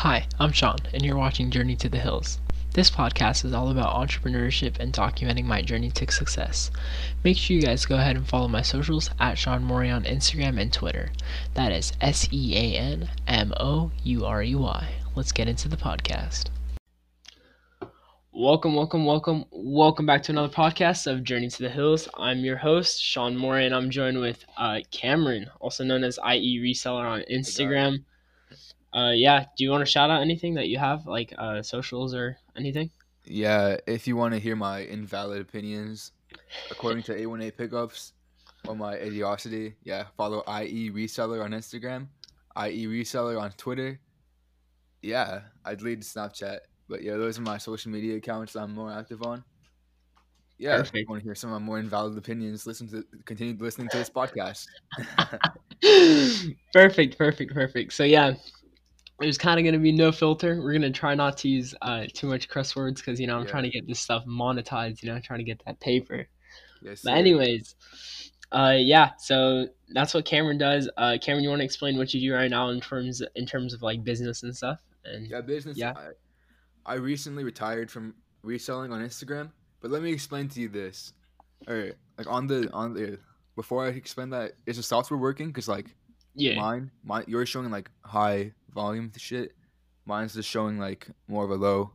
Hi, I'm Sean, and you're watching Journey to the Hills. This podcast is all about entrepreneurship and documenting my journey to success. Make sure you guys go ahead and follow my socials at Sean Mourey on Instagram and Twitter. That is S E A N M O U R E Y. Let's get into the podcast. Welcome, welcome, welcome, welcome back to another podcast of Journey to the Hills. I'm your host, Sean Mourey, and I'm joined with uh, Cameron, also known as IE Reseller on Instagram. Uh, yeah, do you want to shout out anything that you have, like uh, socials or anything? Yeah, if you want to hear my invalid opinions, according to A1A Pickups, or my idiosity, yeah, follow IE Reseller on Instagram, IE Reseller on Twitter. Yeah, I deleted Snapchat, but yeah, those are my social media accounts I'm more active on. Yeah, if you want to hear some of my more invalid opinions, listen to continue listening to this podcast. perfect, perfect, perfect. So yeah, there's kind of gonna be no filter. We're gonna try not to use uh, too much cuss words because you know I'm Yeah. trying to get this stuff monetized. You know, trying to get that paper. yes, But anyways, uh, yeah. So that's what Cameron does. Uh, Cameron, you want to explain what you do right now in terms in terms of like business and stuff? And Yeah, business. Yeah. I, I recently retired from reselling on Instagram, but let me explain to you this. All right, like on the on the before I explain that, is the software working? Because like yeah, mine, mine, you're showing like high volume shit. Mine's just showing like more of a low.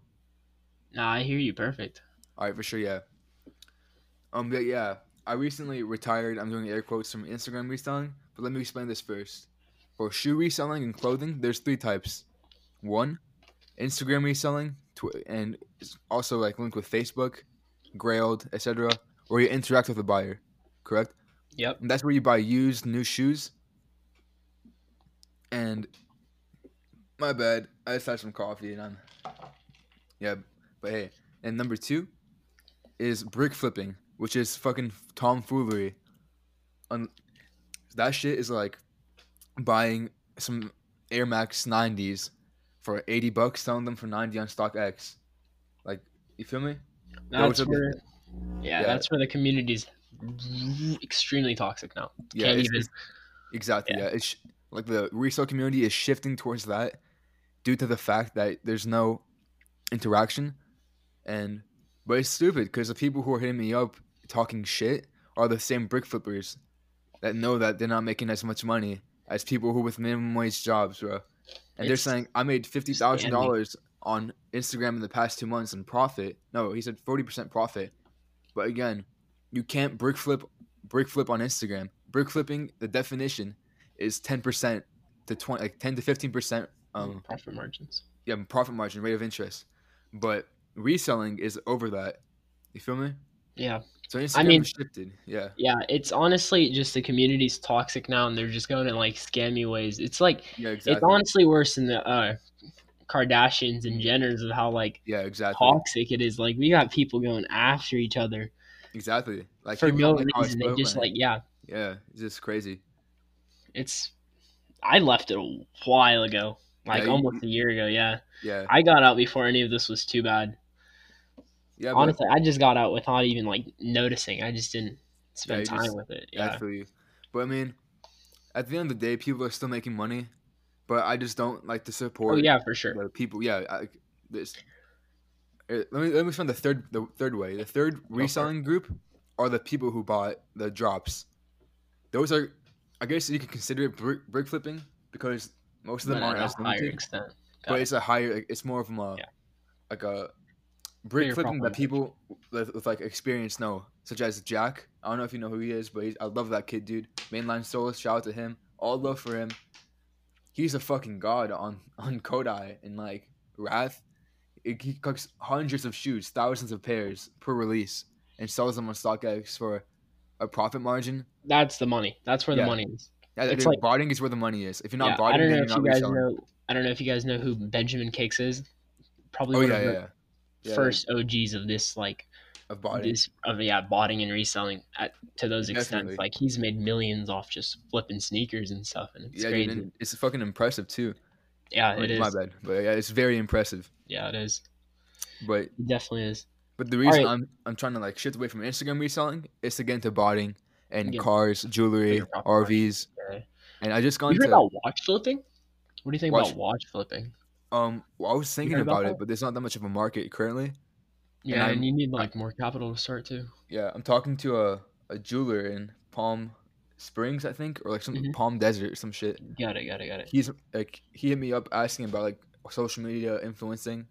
nah, I hear you. Perfect. All right, for sure, yeah. Um, but yeah, I recently retired. I'm doing air quotes from Instagram reselling, but let me explain this first. For shoe reselling and clothing, there's three types. One, Instagram reselling, tw- and also like linked with Facebook, Grailed, etc., where you interact with the buyer. Correct. Yep. And that's where you buy used new shoes. And my bad, I just had some coffee and I'm yeah, but hey. And number two is brick flipping, which is fucking tomfoolery. Un- that shit is like buying some Air Max 90s for 80 bucks, selling them for 90 on StockX. Like, you feel me? That's Those where. Yeah, Yeah. that's where the community's extremely toxic now. Yeah, even. exactly. Yeah. Yeah, it's like the resale community is shifting towards that due to the fact that there's no interaction, and but it's stupid because the people who are hitting me up talking shit are the same brick flippers that know that they're not making as much money as people who with minimum wage jobs, bro. And they're saying I made fifty thousand dollars on Instagram in the past two months in profit. No, he said forty percent profit. But again, you can't brick flip brick flip on Instagram. Brick flipping, the definition is ten percent to twenty, like ten to fifteen percent, um, profit margins. yeah, profit margin, rate of interest. But reselling is over that. You feel me? Yeah. So Instagram mean- has shifted. Yeah, Yeah, it's honestly just the community's toxic now, and they're just going in like scammy ways. It's like yeah, it's honestly worse than the uh, Kardashians and Jenners of how like yeah, exactly. toxic it is. Like we got people going after each other Exactly. Like for no don't like how I reason. They just like yeah, yeah, it's just crazy. It's. I left it a while ago, like Yeah, you- almost a year ago. Yeah, Yeah, I got out before any of this was too bad. yeah. But Honestly, I just got out without even like noticing. I just didn't spend you time just- with it. yeah, I feel you. But I mean, at the end of the day, people are still making money. But I just don't like to support. oh yeah, for sure. people. Yeah, I, this. uh, Let me let me find the third the third way. The third reselling group are the people who bought the drops. Those are, I guess you could consider it brick, brick flipping because most of them But aren't as limited. extent. but it's a higher. It's more of a Yeah. like a brick Bigger flipping that people with, with like experience know, such as Jack. I don't know if you know who he is, but he's, I love that kid, dude. Mainline Souls, shout out to him. All love for him. He's a fucking god on on Kodai and like Wrath. He he cooks hundreds of shoes, thousands of pairs per release, and sells them on StockX for a profit margin. That's the money. That's where Yeah. the money is. Yeah, It's like- botting is where the money is. If you're not Yeah, I don't know if you guys reselling. know. I don't know if you guys know who Benjamin Kickz is. Probably Oh one yeah, of yeah, the yeah. First OGs of this like of botting. this of yeah botting and reselling at to those extents. Like he's made millions off just flipping sneakers and stuff, and it's yeah, crazy. dude, and it's fucking impressive too. yeah, it My is. bad, but yeah, it's very impressive. Yeah, it is. But It definitely is. But the reason right. I'm I'm trying to like shift away from Instagram reselling is to get into botting and Again, cars, jewelry, RVs, and I just You gone heard to about watch flipping? What do you think Watch- about watch flipping? Um, well, I was thinking about about it, but there's not that much of a market currently. Yeah, I'm- and you need like more capital to start too. Yeah, I'm talking to a, a jeweler in Palm Springs, I think, or like some Mhm. Palm Desert or some shit. Got it, got it, got it. He's like he hit me up asking about like social media influencing,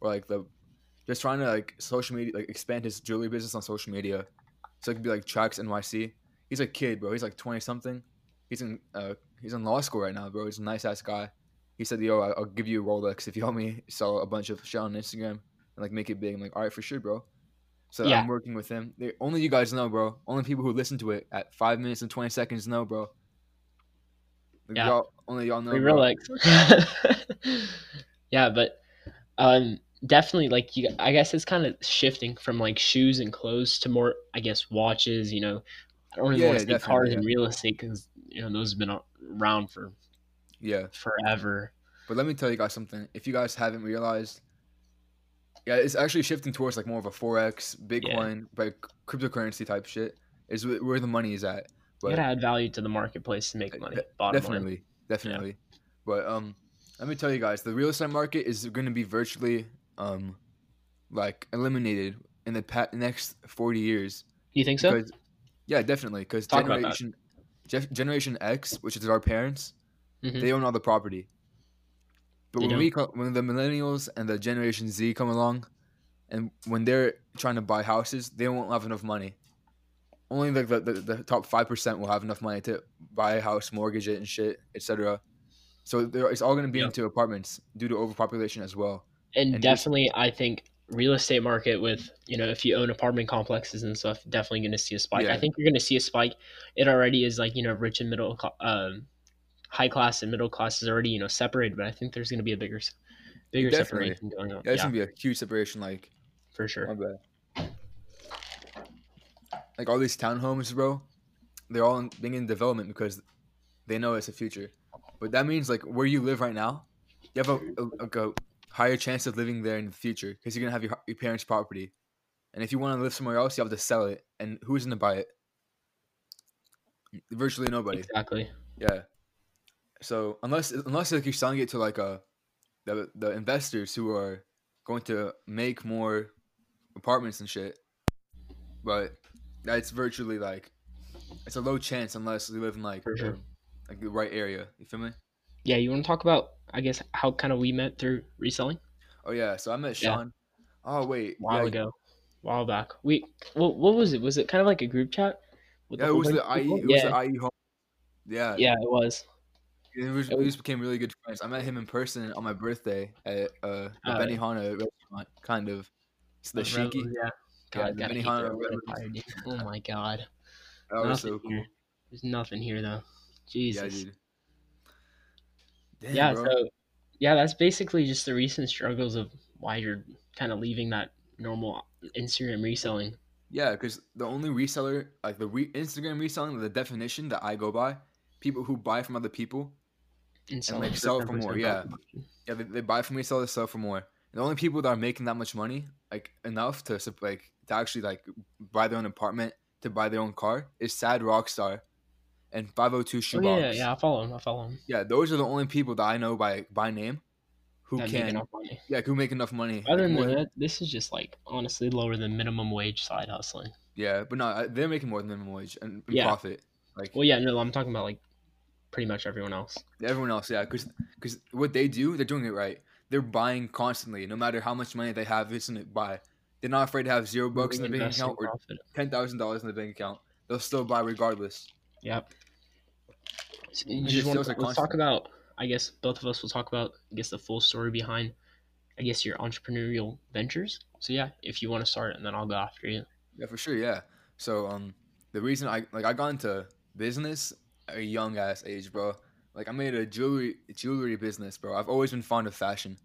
or like the just trying to like social media like expand his jewelry business on social media, so it could be like Tracks NYC. He's a kid, bro. He's like twenty something. He's in uh he's in law school right now, bro. He's a nice ass guy. He said, "Yo, I'll give you a Rolex if you help me sell a bunch of shit on Instagram and like make it big." I'm like, "All right, for sure, bro." So Yeah. I'm working with him. They, only you guys know, bro. Only people who listen to it at five minutes and twenty seconds know, bro. Like, Yeah. y'all, only y'all know. Free. Rolex. yeah, but um, definitely like you. I guess it's kind of shifting from like shoes and clothes to more, I guess, watches. You know, I don't really Yeah, want to say cars yeah. and real estate because you know those have been around for Yeah, forever. but let me tell you guys something. If you guys haven't realized, yeah, it's actually shifting towards like more of a forex, Bitcoin, like cryptocurrency type shit. Is where the money is at. You But gotta add value to the marketplace to make money. de- Bottom line. definitely, definitely. But um, let me tell you guys, the real estate market is going to be virtually um, like eliminated in the pa- next forty years. You think so? Because, yeah, definitely. Because Talk about that. generation, Gef- generation X, which is our parents, Mhm. they own all the property. But They when we co- when the millennials and the Generation Z come along, and when they're trying to buy houses, they won't have enough money. Only like the, the, the top five percent will have enough money to buy a house, mortgage it, and shit, etc. So there, it's all going to be Yeah. into apartments due to overpopulation as well. And, and definitely i think real estate market with you know if you own apartment complexes and stuff definitely going to see a spike i think you're going to see a spike it already is like you know rich and middle um, high class and middle class is already you know separated but i think there's going to be a bigger bigger Definitely. separation going on Yeah, it's yeah, gonna be a huge separation. Like, for sure. Like all these townhomes, bro, they're all in, being in development because they know it's the future. But that means like where you live right now, you have a, a, a higher chance of living there in the future because you're gonna have your, your parents' property. And if you want to live somewhere else, you have to sell it. And who's gonna buy it? Virtually nobody. exactly Yeah. So unless unless like you're selling it to like a the the investors who are going to make more apartments and shit, but that's virtually like it's a low chance unless you live in like sure. like the right area. You feel me? Yeah you want to talk about i guess how kind of we met through reselling Oh yeah. So I met Yeah. Sean. Oh wait. a while yeah, ago a while back we what, what was it was it kind of like a group chat Yeah, it was the IE. people? It was yeah, the IE home. Yeah. yeah it was It was, It we was- just became really good friends. I met him in person on my birthday at uh, the yeah. Benihana restaurant, kind of. It's the Rebel, Shiki. yeah God, the gotta hate Benihana that Rebel. red fire, dude. Oh my god. That was Nothing so cool. here. There's nothing here though. Jesus. Yeah, dude. Damn, Yeah, bro. so yeah, that's basically just the recent struggles of why you're kind of leaving that normal Instagram reselling. Yeah, because the only reseller, like the re- Instagram reselling, the definition that I go by, people who buy from other people. And, selling like, sell for more, yeah. Yeah, they, they buy from me, sell, they sell for more. And the only people that are making that much money, like enough to like to actually like buy their own apartment, to buy their own car, is Sad Rockstar, and 502 Oh, Shoebox. Oh, yeah, yeah, I follow him. I follow him. Yeah, those are the only people that I know by by name, who That can yeah who make enough money. Other than that, this is just like honestly lower than minimum wage side hustling. yeah, but no, they're making more than minimum wage and, and Yeah. profit. Like Well, yeah, no, I'm talking about like pretty much everyone else. everyone else, yeah, because because what they do, they're doing it right. They're buying constantly, no matter how much money they have. In it buy. They're not afraid to have zero bucks in the bank account or ten thousand dollars in the bank account. They'll still buy regardless. Yep. So you just want, let's like talk about. I guess both of us will talk about. I guess the full story behind. I guess your entrepreneurial ventures. So yeah, if you want to start, and then I'll go after you. Yeah, for sure. Yeah. So um, the reason I like I got into business at a young ass age, bro. Like I made a jewelry jewelry business, bro. I've always been fond of fashion.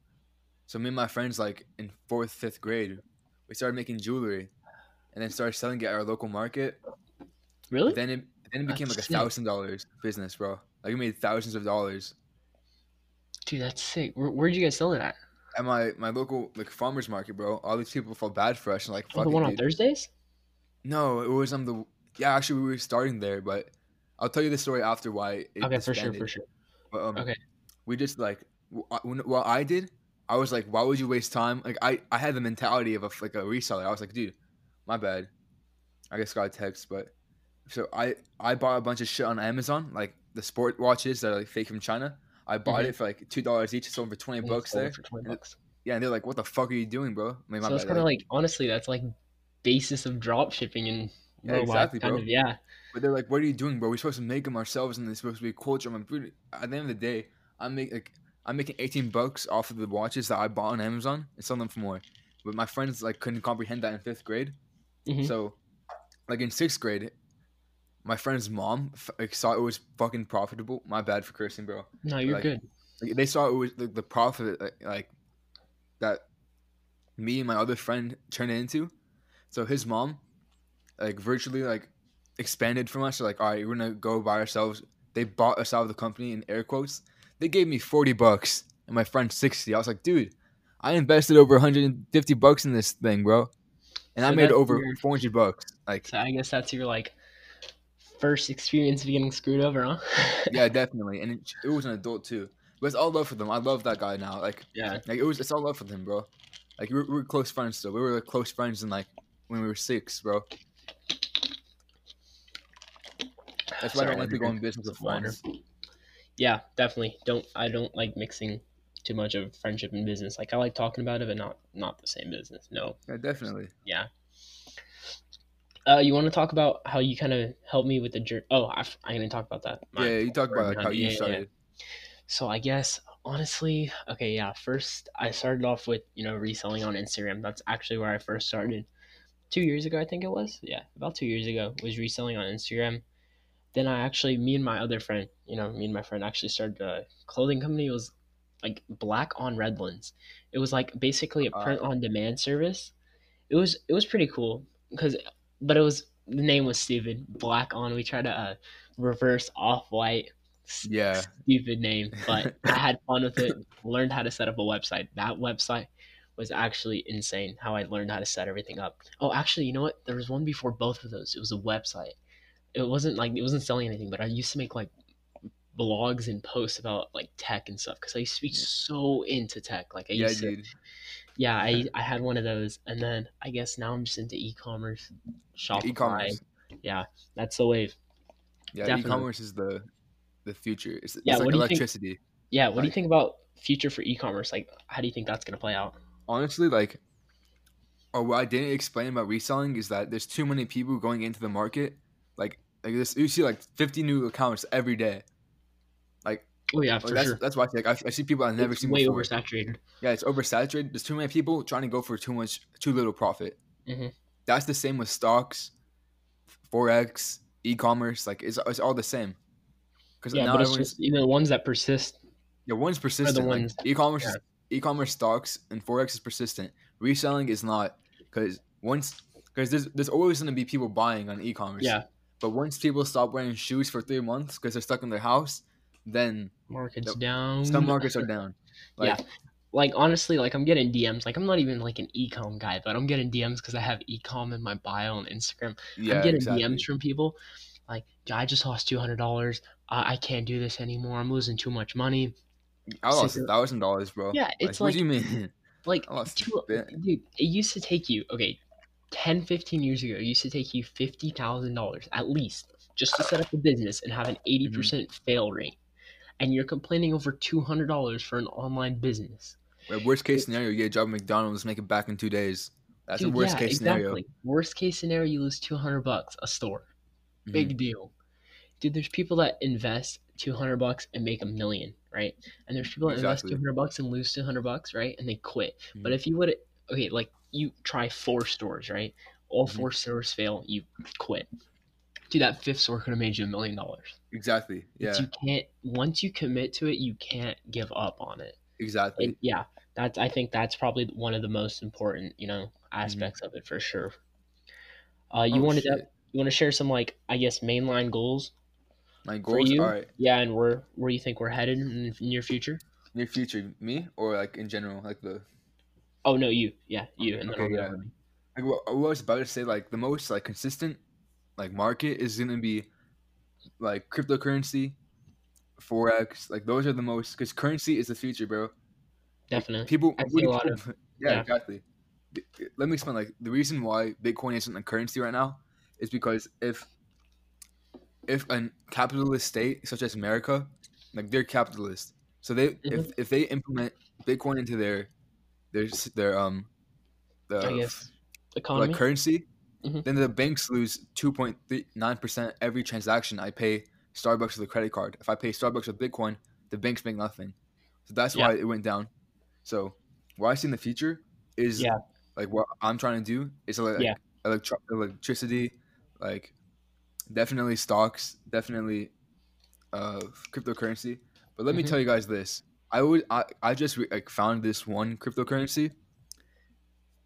So me and my friends, like in fourth, fifth grade, we started making jewelry, and then started selling it at our local market. Really? Then it then it became That's like a thousand dollars business, bro. Like we made thousands of dollars Dude, that's sick. Where, where'd you guys sell it at? at my my local like farmers market, bro. All these people felt bad for us and like Oh, fuck the one on dude. Thursdays? No, it was on the yeah. Actually, we were starting there, but I'll tell you the story after why. Okay, for sure, for sure. But, um, Okay. We just like I- what I did, I was like, why would you waste time? Like I, I had the mentality of a like a reseller. I was like, dude, my bad. I guess got a text, but so I I bought a bunch of shit on Amazon, like the sport watches that are like fake from China. I bought Mhm. it for like two dollars each. Sold them for twenty bucks there. for 20 And- bucks. Yeah, and they're like, "What the fuck are you doing, bro?" I mean, my So it's kind of like honestly, that's like basis of drop shipping and Yeah, exactly, kind bro. of yeah. But they're like, "What are you doing, bro? We're supposed to make them ourselves, and they're supposed to be culture." I'm like, at the end of the day, I'm make like I'm making 18 bucks off of the watches that I bought on Amazon and selling them for more. But my friends like couldn't comprehend that in fifth grade. Mhm. So, like in sixth grade, my friend's mom like saw it was fucking profitable. My bad for cursing, bro. No, you're like, good. Like, they saw it was like, the profit like, like that me and my other friend turned it into. So his mom, like virtually like expanded from us. So like, all right, we're gonna go buy ourselves. They bought us out of the company in air quotes. They gave me forty bucks and my friend sixty. I was like, dude, I invested over 150 bucks in this thing, bro, and I made over 400 bucks. Like, So I guess that's your like first experience of getting screwed over, huh? yeah, definitely, and it, it was an adult too. But it's all love for them. I love that guy now. Like, yeah. Like it was, it's all love for him, bro. Like we were, we were close friends still. We were like close friends in like when we were six, bro. That's why I don't like to go in business with friends. Yeah, definitely. Don't I don't like mixing too much of friendship and business. Like I like talking about it, but not not the same business. No. Yeah, definitely. Yeah. Uh, you want to talk about how you kind of helped me with the journey? Oh, I, I didn't talk about that. My- yeah, you talk about like how Yeah, you yeah, yeah. started. So I guess honestly, okay, yeah. First, I started off with you know reselling on Instagram. That's actually where I first started. Two years ago, I think it was. Yeah, about two years ago was reselling on Instagram. Then I actually, me and my other friend, you know, me and my friend actually started a clothing company. It was like Black on Redlands. It was like basically a Uh, print on demand service. It was it was pretty cool because, but it was the name was stupid. Black on. We tried to uh, reverse off white Yeah, stupid name, but I had fun with it. Learned how to set up a website. That website was actually insane. How I learned how to set everything up. Oh, actually, you know what? There was one before both of those. It was a website. It wasn't like it wasn't selling anything, but I used to make like blogs and posts about like tech and stuff because I used to be so into tech. Like I yeah, used to, dude. Yeah, I I had one of those, and then I guess now I'm just into e-commerce, Shopify. E-commerce. Yeah, that's the wave. Yeah, definitely. e-commerce is the the future. It's, it's Yeah, like what do you think- electricity. Yeah, what do you think about future for e-commerce? Like, how do you think that's gonna play out? Honestly, like, or what I didn't explain about reselling is that there's too many people going into the market. Like, like this, you see like 50 new accounts every day. Oh yeah, Like, that's sure. that's why I, see, like, I, I see people I've never it's seen way before. oversaturated. Yeah, it's oversaturated. There's too many people trying to go for too much, too little profit. Mhm. That's the same with stocks, forex, e-commerce. Like it's, it's all the same. Because Yeah, now but it's just you know, the ones that persist. yeah, one's persistent. ones- like e-commerce, yeah. e-commerce stocks and forex is persistent. Reselling is not because once because there's there's always going to be people buying on e-commerce. Yeah, But once people stop wearing shoes for three months because they're stuck in their house, then markets Yep. down. some markets are down. Like, Yeah. Like honestly, like I'm getting DMs. Like I'm not even like an ecom guy, but I'm getting DMs because I have ecom in my bio on Instagram. yeah, I'm getting exactly. DMs from people like, I just lost two hundred dollars. I-, I can't do this anymore. I'm losing too much money. I lost a thousand dollars, bro. Yeah, it's what like, do you mean? like I lost a two, bit. dude. It used to take you okay, 10, 15 years ago. It used to take you fifty thousand dollars at least just to set up a business and have an 80 Mm-hmm. percent fail rate, and you're complaining over two hundred dollars for an online business. Like, worst case scenario, you get a job at McDonald's, make it back in two days. That's Dude, the worst yeah, case scenario. Worst case scenario, you lose two hundred bucks a store. Mhm. Big deal, dude. There's people that invest two hundred bucks and make a million, right? And there's people that invest two hundred bucks and lose two hundred bucks, right? And they quit. But Mhm. if you would, okay, like you try four stores, right? All Mhm. four stores fail, you quit. Dude, that fifth store could have made you a million dollars. Exactly. Yeah. You can't. Once you commit to it, you can't give up on it. Exactly. And yeah, that's. I think that's probably one of the most important, you know, Mm-hmm. aspects of it for sure. Uh, you Oh, wanted to, you want to share some like I guess mainline goals My for goals. you? All right. Yeah, and where where you think we're headed in the near future? Near future, me or like in general, like the Oh no, you. Yeah, you. And Okay, yeah. like what I was about to say. Like the most like consistent like market is gonna be like cryptocurrency, forex. Like those are the most because currency is the future, bro. Definitely. People, I see a lot people- yeah, yeah. exactly. Let me explain. Like the reason why Bitcoin isn't a currency right now is because if if a capitalist state such as America, like they're capitalist, so they Mm-hmm. if if they implement Bitcoin into their their their um the guess like currency, Mhm. then the banks lose two point nine percent every transaction I pay Starbucks with a credit card. If I pay Starbucks with Bitcoin, the banks make nothing. So that's Yeah. why it went down. So what I see in the future is Yeah. like what I'm trying to do is like Yeah. electro- electricity, like definitely stocks, definitely uh cryptocurrency. But let me Mhm. tell you guys this. I would I, I just re- like found this one cryptocurrency.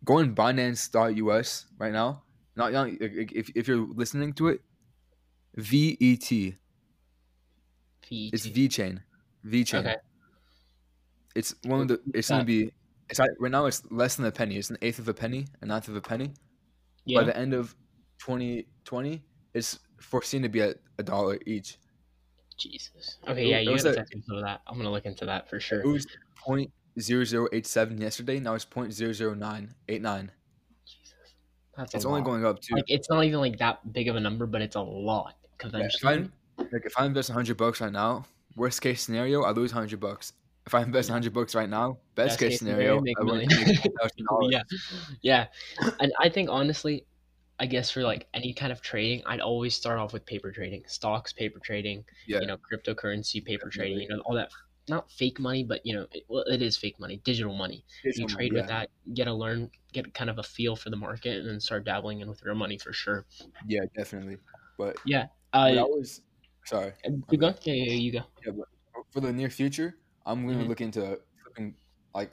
Go on Binance.us right now. Not, not if if you're listening to it, VET. It's VeChain. V chain. Okay. It's one of the. It's gonna be. It's like, right now. It's less than a penny. It's an eighth of a penny, a ninth of a penny. Yeah. By the end of 2020, it's foreseen to be at a dollar each. Jesus. Okay, yeah, you gotta of that. I'm gonna look into that for sure. It was point zero zero eight seven yesterday. Now it's point zero zero nine eight nine. That's It's only lot. going up too. like it's not even like that big of a number, but it's a lot Yeah, if. I like if I invest hundred bucks right now, worst case scenario, I lose hundred bucks. If I invest hundred bucks right now, best, case, scenario, make I a win million. yeah, yeah, and I think honestly, I guess for like any kind of trading, I'd always start off with paper trading, stocks, paper trading, Yeah. you know, cryptocurrency, paper trading, Definitely. you know, all that. Not fake money, but you know, it, well, it is fake money, digital money. You trade with that, get a learn, get kind of a feel for the market, and then start dabbling in with real money for sure. Yeah, definitely. But Yeah. what I Uh, was sorry. you go. Yeah, yeah, yeah, you go. Yeah, for the near future, I'm gonna Mhm. look into flipping like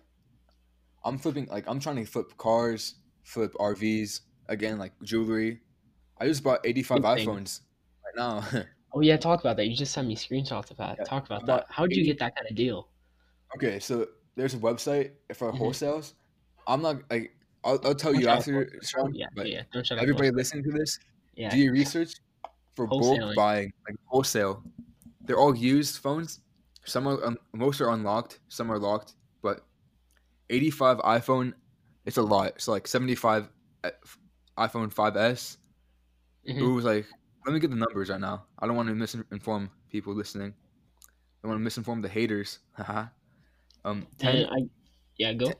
I'm flipping like I'm trying to flip cars, flip RVs again, like jewelry. I just bought 85 Good thing. iPhones right now. Oh yeah, talk about that. You just sent me screenshots of that. Yeah, talk about that. How did you get that kind of deal? okay, so there's a website for Mhm. wholesales. I'm not like I'll, I'll tell Don't you after. Sean, Yeah, but yeah. Don't shut up. everybody listening to this, Yeah. do your research for bulk buying, like wholesale. They're all used phones. Some are un- most are unlocked, some are locked, but 85 iPhone, it's a lot. It's like 75 uh, iPhone 5s. Mhm. It was like, let me get the numbers right now. I don't want to misinform people listening. I want to misinform the haters. Haha. um, 10, And I, yeah, go.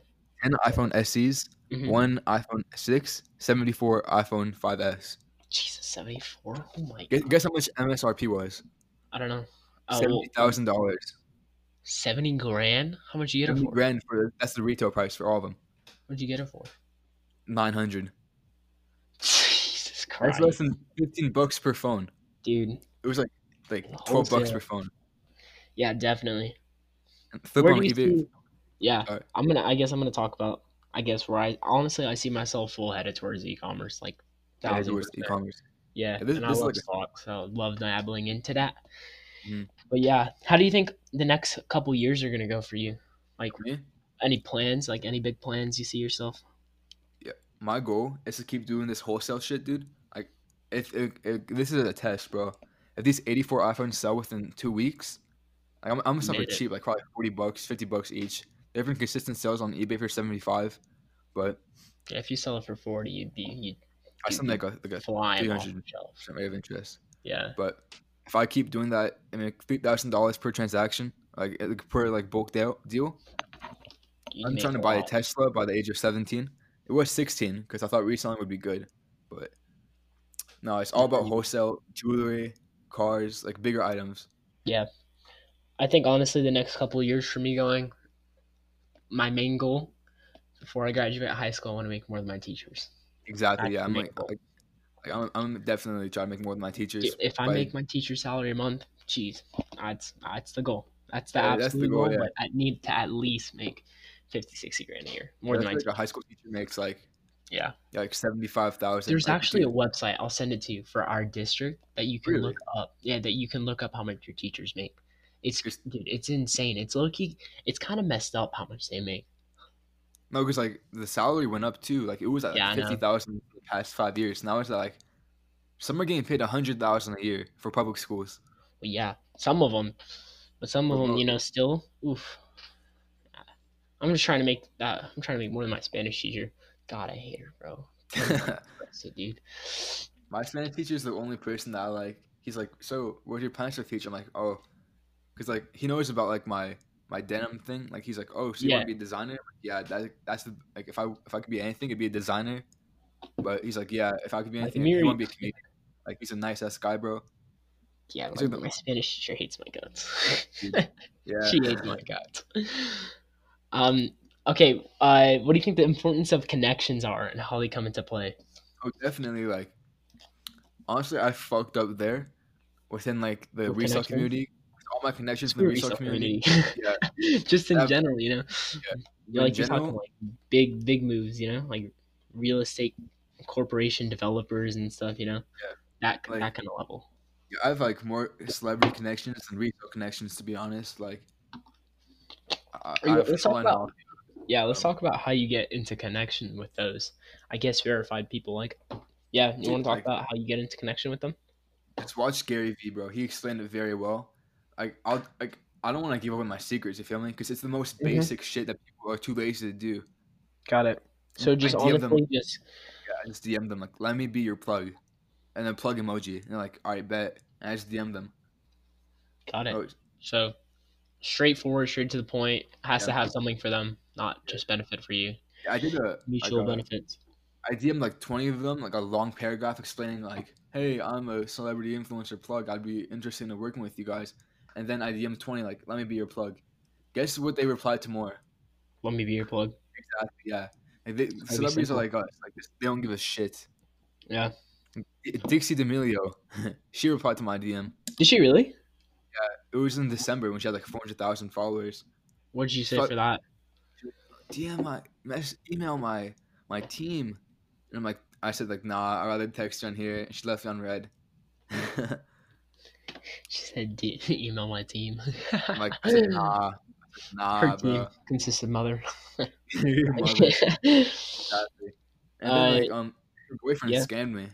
10 iPhone SEs, Mhm. one iPhone 6, 74 iPhone 5s. Jesus, seventy four. Oh my Guess, god. guess how much MSRP was? I don't know. Uh, Seventy thousand dollars. Seventy grand. How much you get it for? grand for that's the retail price for all of them. What'd you get it for? Nine hundred. Jesus That's less than fifteen bucks per phone. dude. It was like like twelve bucks per phone. Yeah, definitely. Flip Where on do you eBay. see? Yeah, Alright. I'm gonna. I guess I'm gonna talk about. I guess where I honestly I see myself full headed towards e-commerce, like Yeah, thousand towards percent. e-commerce. Yeah, Yeah, this- and this is I love like a- stocks, so I love dabbling into that. Mhm. But yeah, how do you think the next couple years are gonna go for you? Like, For me, any plans? Like, any big plans you see yourself? Yeah. My goal is to keep doing this wholesale shit, dude. Like, if, if, if this is a test, bro. If these eighty-four iPhones sell within two weeks, like, I'm, I'm gonna sell for it. cheap, like probably forty bucks, fifty bucks each. They've been consistent sales on eBay for seventy-five, but Yeah, if you sell it for forty, you'd be you'd I still make a like a fly off 300. the shelf. percent rate of interest. Yeah, But if I keep doing that, I mean, three thousand dollars per transaction, like per like bulk deal, deal. you'd I'm trying to buy a. Tesla by the age of seventeen. It was sixteen because I thought reselling would be good, no, it's all about wholesale jewelry, cars, like bigger items. Yeah, I think honestly, the next couple of years for me going, my main goal before I graduate high school, I want to make more than my teachers. Exactly. That's yeah, I'm like, like, like I'm, I'm definitely trying to make more than my teachers. Dude, if I make my teacher salary a month, geez, that's that's the goal. That's the Yeah, that's absolute the goal, goal. yeah. But I need to at least make 50, 60 grand a year, more than that's my like a high school teacher makes like yeah. yeah, like seventy five thousand. There's actually a website I'll send it to you for our district that you can Really? look up. Yeah, that you can look up how much your teachers make. It's Just- dude, it's insane. It's low-key, It's kind of messed up how much they make. no, because like the salary went up too. Like it was at Yeah, like fifty thousand the past five years. Now it's like some are getting paid a hundred thousand a year for public schools. But yeah, some of them, but some of them, you know, still oof. I'm just trying to make that. I'm trying to make more than my Spanish teacher. God, I hate her, bro. It, dude. My Spanish teacher is the only person that I like. He's like, so what's your plans for the future? I'm like, oh, because like he knows about like my my denim thing. Like he's like, oh, so you Yeah. want to be a designer? Like, yeah, that that's the like if I if I could be anything, it'd be a designer. But he's like, yeah, if I could be Like, anything, he Miri- want to be a comedian. Like he's a nice ass guy, bro. Yeah, These like, my Spanish teacher hates my guts. Yeah, she hates my guts. Um. Okay. Uh. What do you think the importance of connections are and how they come into play? Oh, definitely. Like, honestly, I fucked up there within like the With resale community. All my connections in the resale community. community. Just in That- general, you know. You're in like you're talking general, like big, big moves, you know, like real estate corporation developers and stuff, you know. Yeah, That like- that kind of level. I have like more celebrity connections and retail connections, to be honest. Like, I, Are you- I've let's talk about-. Yeah, let's Um, talk about how you get into connection with those. I guess verified people. Like, yeah, you want to talk like- about how you get into connection with them? Just watch Gary Vee, bro. He explained it very well. Like, I'll like I don't want to give away my secrets. You feel me? Because it's the most Mhm. basic shit that people are too lazy to do. Got it. So just DM them- honestly, just Yeah, I just DM them like, "Let me be your plug," and then plug emoji. And they're like, "All right, bet." And I just DM them. got it. Oh, So straightforward, straight to the point. Has to have something for them, not just benefit for you. I did a Mutual like a- benefits. I DM like twenty of them, like a long paragraph explaining like, "Hey, I'm a celebrity influencer plug. I'd be interested in working with you guys." And then I DM twenty like, "Let me be your plug." Guess what they replied to more? Let me be your plug. Exactly. Yeah. Like they, celebrities are like us. Like they don't give a shit. Yeah. Dixie D'Amelio, she replied to my DM. Did she really? Yeah, it was in December when she had like four hundred thousand followers. What did you say Fuck. for that? DM my mess, email my my team, and I'm like, I said like, nah, I'd rather text you on here. And she left it on red. She said, D- "Email my team." I'm like, I said, nah, nah, Her team bro. consists of mother. Your mother. Exactly. And then like Uh, um, her boyfriend yeah. scammed me.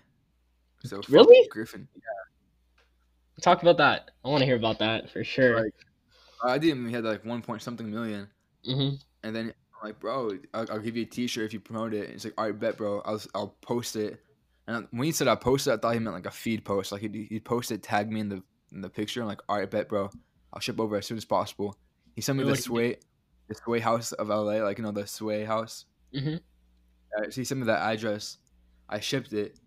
So fuck Really? Griffin. Talk about that. I want to hear about that for sure. Like, I didn't. He had like one point something million. hmm And then I'm like, bro, I'll, I'll give you a T-shirt if you promote it. And he's like, all right, bet, bro. I'll I'll post it. And when he said I posted, I thought he meant like a feed post. Like he'd, he'd post it, tag me in the in the picture. I'm like, all right, bet, bro. I'll ship over as soon as possible. He sent me And the you Sway, the Sway House of LA, like you know the Sway House. hmm Uh, so he sent me that address. I shipped it,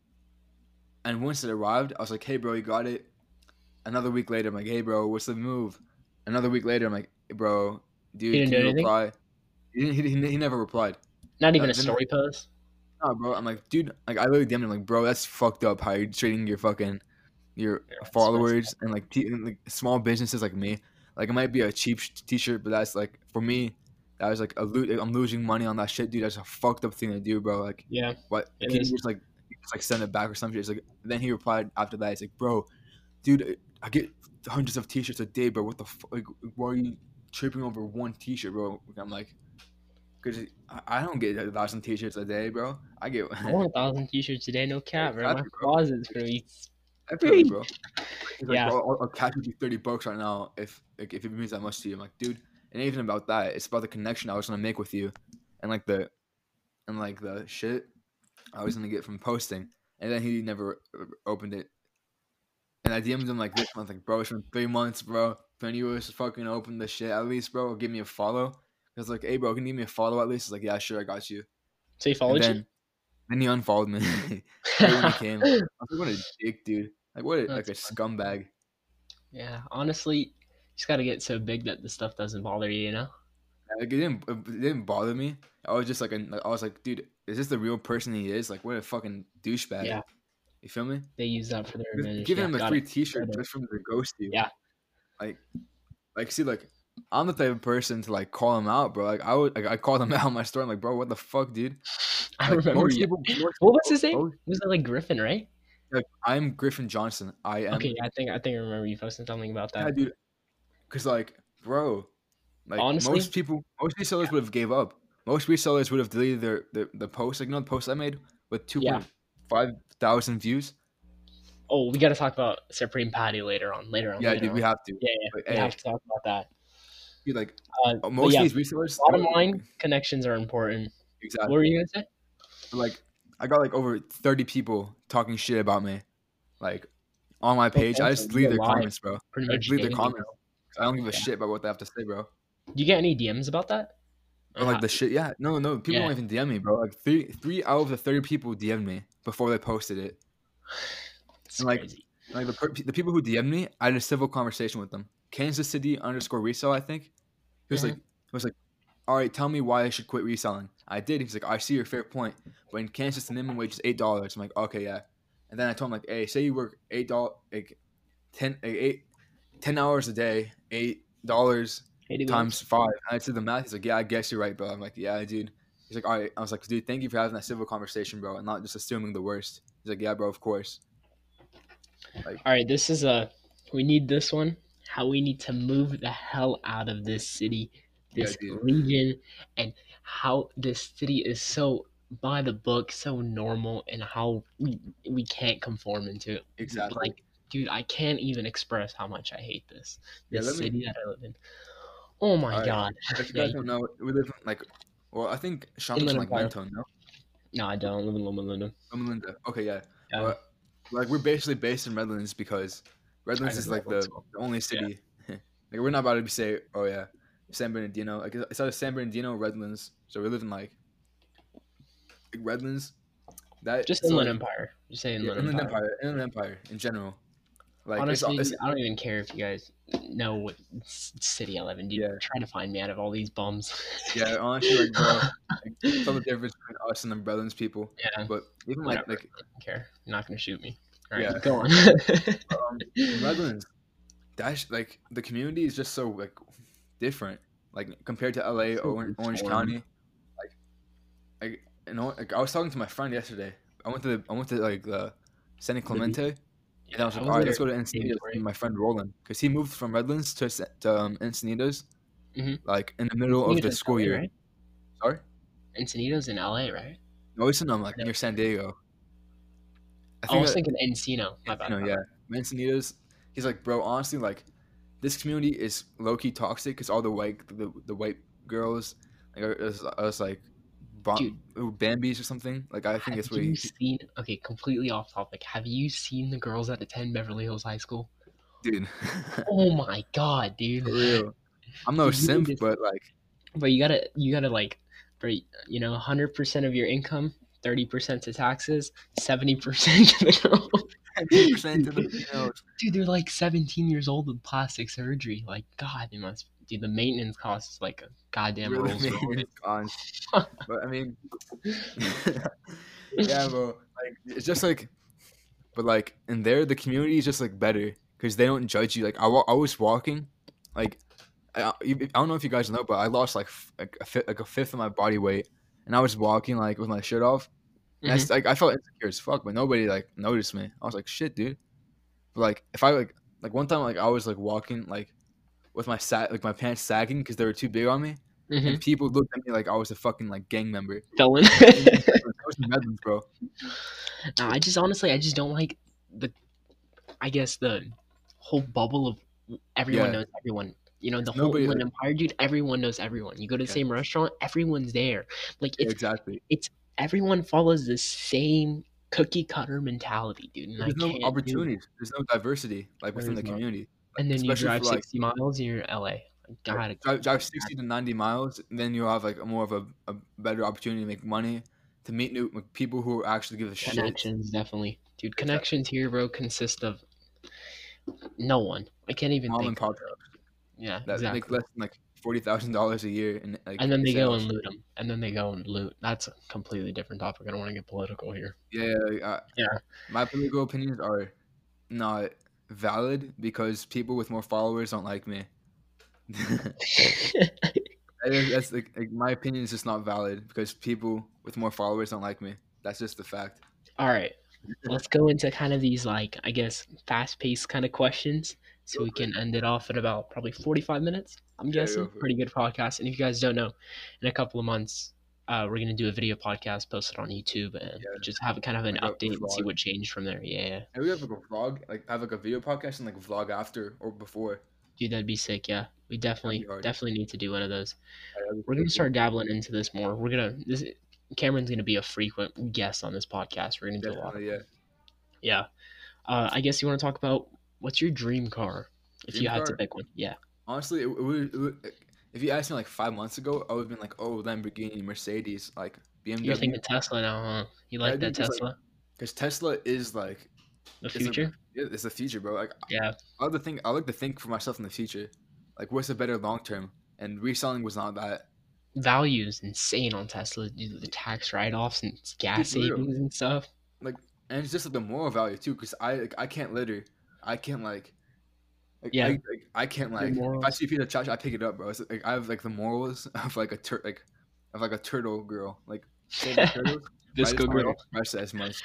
and once it arrived, I was like, "Hey, bro, you got it." Another week later, I'm like, "Hey, bro, what's the move?" Another week later, I'm like, hey, "Bro, dude, can do you reply?" He, he, he, never replied. Not even Uh, a story post. Nah, bro. I'm like, dude, like I literally DM'd him like, bro, that's fucked up. How you're treating your fucking your Yeah, followers and like, t- and, like small businesses like me. Like it might be a cheap sh- t-shirt, but that's like for me, that was like a lo- I'm losing money on that shit, dude. That's a fucked up thing to do, bro. Like Yeah. what? Can you just like just like send it back or something? It's like then he replied after that. He's like, bro, dude, I get hundreds of t-shirts a day, bro. What the fuck? Like, why are you tripping over one t-shirt, bro? I'm like. Cause I- I don't get a thousand t-shirts a day, bro. I get I want a thousand t-shirts a day, no cap, bro. My bro. closet's really Definitely, bro. He's like, Yeah. bro, I'll, I'll catch you thirty bucks right now if like, if it means that much to you. I'm like, dude, and even about that. It's about the connection I was gonna make with you, and like the, and like the shit I was gonna get from posting. And then he never uh, opened it. And I DM'd him like this month, like, bro, it's been three months, bro. Can you just fucking open the shit at least, bro? Or give me a follow. Cause like, hey, bro, can you give me a follow at least? He's like, yeah, sure, I got you. So he And followed then, you? then he unfollowed me. when he came. I was like, what a dick, dude. Like, what a, like a fun. scumbag. Yeah, honestly, you just gotta get so big that the stuff doesn't bother you, you know? Like it didn't it didn't bother me. I was just like, I was like, dude, is this the real person he is? Like, what a fucking douchebag. Yeah. You feel me? They use that for their advantage. Giving yeah, him a free it. T-shirt just from the ghost you. Yeah. Like, like see, like I'm the type of person to like call him out, bro. Like I would, like I called him out on my story. I'm like, bro, what the fuck, dude? I remember most you. people- most- What was his name? most- Was it like Griffin, right? like, I'm Griffin Johnson. I am. Okay, I think I think I remember you posting something about Yeah, that. dude. Cause like, bro, like Honestly- most people, most resellers would have gave up. Most resellers would have deleted their the, the post. Like, you know, the post I made with two Yeah. point five thousand views. Oh, we got to talk about Supreme Patty later on. Later on. Yeah, later dude, we have to. yeah, yeah. But, we hey, have to talk about that. Dude, like Uh, most yeah, of these resellers. bottom line, connections are important. Exactly. What were you gonna say? like I got like over 30 people talking shit about me, like on my page. I just delete you're their lying. comments, bro. Pretty I much. delete their comments. I don't give a Yeah. shit about what they have to say, bro. Do you get any DMs about that? Or like the shit, yeah. No, no, people Yeah. don't even DM me, bro. Like three, three out of the 30 people DM'd me before they posted it. Like, crazy. Like the per- the people who DM'd me, I had a civil conversation with them. Kansas City underscore resell, I think. He was Mhm. like, he was like, all right, tell me why I should quit reselling. I did. He's like, I see your fair point, but in Kansas, the minimum wage is eight dollars. I'm like, okay, yeah. And then I told him like, hey, say you work eight dollars, like ten, like, eight, 10 hours a day, eight dollars times five. And I did the math. He's like, yeah, I guess you're right, bro. I'm like, yeah, dude. He's like, all right. I was like, dude, thank you for having that civil conversation, bro, and not just assuming the worst. He's like, yeah, bro, of course. All right, this is a. We need this one. How we need to move the hell out of this city, this dude. region, and how this city is so by the book, so normal, and how we we can't conform into it. Exactly. Like, dude, I can't even express how much I hate this. Yeah, This me- city that I live in. Oh my god. If you Yeah, guys don't know, we live in like, well, I think Sean lives in like Mentone, no? No, I don't live in Loma Linda. Oh, Melinda. Okay, yeah. Yeah. Like we're basically based in Redlands because Redlands is like the, the only city. like we're not about to be say, oh yeah, San Bernardino. Like it's either San Bernardino, Redlands. So we live in like, like Redlands. That Just Inland like, Empire. Just say yeah, Inland, Inland Empire. Empire. Inland Empire in general. Like Honestly, it's, it's, I don't even care if you guys know what city I live in. Dude, Yeah. try to find me out of all these bums. yeah, honestly, like bro, like, tell the difference between us and the Redlands people. yeah, But even like like I don't care. You're not gonna shoot me. All right, Yeah. go on. um, Redlands, that's like the community is just so like different, like compared to LA, So Orange, Orange. County. Like, like you know, like I was talking to my friend yesterday. I went to the, I went to like the San Clemente, and I was like, all right, let's go to Encinitas for with my friend Roland, because he moved from Redlands to, Sa- to um, Encinitas, Mhm. like in the middle of the school year. Right? Sorry, Encinitas in LA, right? no, it's in um, like Yeah. near San Diego. I, was that- thinking Encino. My bad. No, yeah. Manzanitas. He's like, bro, honestly, like, this community is low key toxic because all the white, the, the white girls, like, are, is, us like, bon- Dude. Bambi's or something. Like, I think Have that's what you he, seen? Okay, completely off topic. Have you seen the girls at attend Beverly Hills High School? dude. Oh my god, dude! For real. I'm no Dude, simp, just- but like, But you gotta, you gotta like, for you know, hundred percent of your income, thirty percent to taxes, seventy percent to the girl. 10% to the females. Dude, they're like seventeen years old with plastic surgery. Like, God, they must. Dude, the maintenance cost is like a goddamn Really Rolls Royce. but I mean, yeah, bro. Like, it's just like, but like in there, the community is just like better because they don't judge you. Like, I, I was walking, like, I, don't know if you guys know, but I lost like like a like a fifth of my body weight, and I was walking like with my shirt off. And I like I felt insecure as fuck, but nobody like noticed me. I was like, shit, dude. But like if I like like one time like I was like walking like with my sag like my pants sagging because they were too big on me, Mhm. and people looked at me like I was a fucking like gang member. Felon. I was in Redlands, bro. No, I just honestly, I just don't like the, I guess the whole bubble of everyone Yeah. knows everyone. You know, the whole Nobody, like- Empire, dude. Everyone knows everyone. You go to the same restaurant, everyone's there. Like it's exactly. everyone follows the same cookie cutter mentality, dude. And There's I no opportunities. There's no diversity like within the community. And then you drive for, like- sixty miles, and you're in LA. Like, God, Like, drive, drive 60 to 90 miles, and then you'll have like a more of a, a better opportunity to make money, to meet new like, people who actually give a shit. connections definitely, dude. Connections here, bro, consist of no one. I can't even Mom think. and pop Yeah, that exactly. make less than like forty thousand dollars a year, and like and then they go and loot them. And then they go and loot. That's a completely different topic. I don't want to get political here. Yeah, uh, Yeah. My political opinions are not valid because people with more followers don't like me. That's like, like my opinion is just not valid because people with more followers don't like me. That's just the fact. All right, let's go into kind of these like I guess fast-paced kind of questions, so we can end it off at about probably forty-five minutes. I'm Yeah, guessing pretty good podcast. And if you guys don't know, in a couple of months, uh, we're gonna do a video podcast, post it on YouTube, and Yeah. just have kind of an Like update and see what changed from there. Yeah, And we have like a vlog, like have like a video podcast and like vlog after or before. dude, that'd be sick. Yeah, we definitely definitely need to do one of those. Yeah, We're gonna start dabbling into this more. We're gonna this Cameron's gonna be a frequent guest on this podcast. We're gonna do a lot. Definitely, yeah. Yeah. Uh, I guess you want to talk about what's your dream car? If Dream you had to pick one, yeah. Honestly, it, it it if you asked me like five months ago, I would have been like, oh, Lamborghini, Mercedes, like BMW." You're thinking Tesla now, huh? You like dude, that Tesla? Because Tesla is like, the a- future? yeah, it's the future, bro. Like, yeah. I like to think, I like to think for myself in the future, like what's a better long term, and reselling was not that. Value is insane on Tesla. Dude, the tax write offs and gas Dude, for real. savings and stuff. Like, and it's just like the moral value too because i like, i can't litter i can't like, like Yeah. I, like, I can't like if i see a piece of trash i pick it up bro it's like i have like the morals of like a tur- like of like a turtle girl like save the turtles, but I just girl. express as much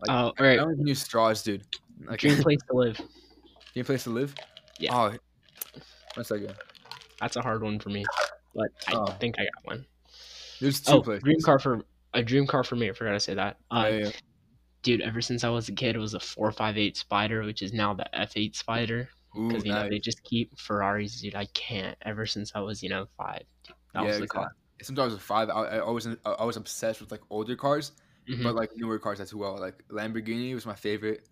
like, Oh, all i right. don't even use straws dude like Dream place to live. dream place to live Yeah. oh one second That's a hard one for me, but I Oh. think I got one. there's two Oh, places dream car for a dream car for me. I forgot to say that. Uh, yeah, yeah. Dude, ever since I was a kid, it was a 458 Spider, which is now the F8 Spider. Because, you know, they just keep Ferraris, dude. I can't. Ever since I was, you know, five. That yeah, was the car. exactly. Sometimes I was five. I, I always I was obsessed with like older cars, Mhm. but like newer cars as well. Like Lamborghini was my favorite.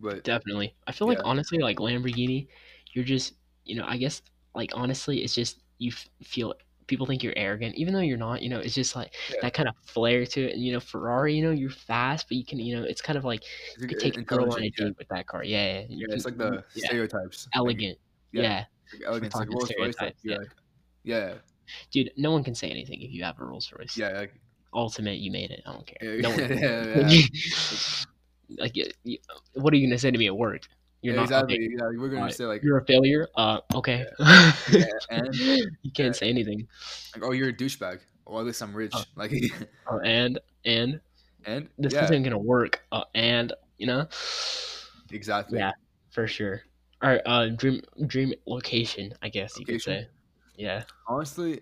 But Definitely. I feel like honestly, like Lamborghini, you're just, you know, I guess like honestly, it's just you f- feel people think you're arrogant, even though you're not. You know, it's just like Yeah. that kind of flair to it. And you know, Ferrari, you know, you're fast, but you can, you know, it's kind of like you could take a girl on a yeah. date with that car. Yeah, yeah. Yeah, it's like the stereotypes. Like, elegant. yeah. yeah. like elegance, like Rolls Royce. Yeah. yeah. Like, dude, no one can say anything if you have a Rolls Royce. yeah, like, Ultimate, you made it. I don't care. yeah, no one. yeah, yeah, like, what are you gonna say to me at work? You're yeah, not exactly. okay, Yeah, we're gonna Alright. say like, You're a failure. Uh, okay. yeah, and you can't yeah. say anything. like, oh, you're a douchebag. Well, at least I'm rich. Oh. Like, Uh, and and and this yeah, isn't gonna work. Uh, and you know, exactly. yeah, for sure. All right. Uh, dream dream location. I guess you could say. Yeah. Honestly,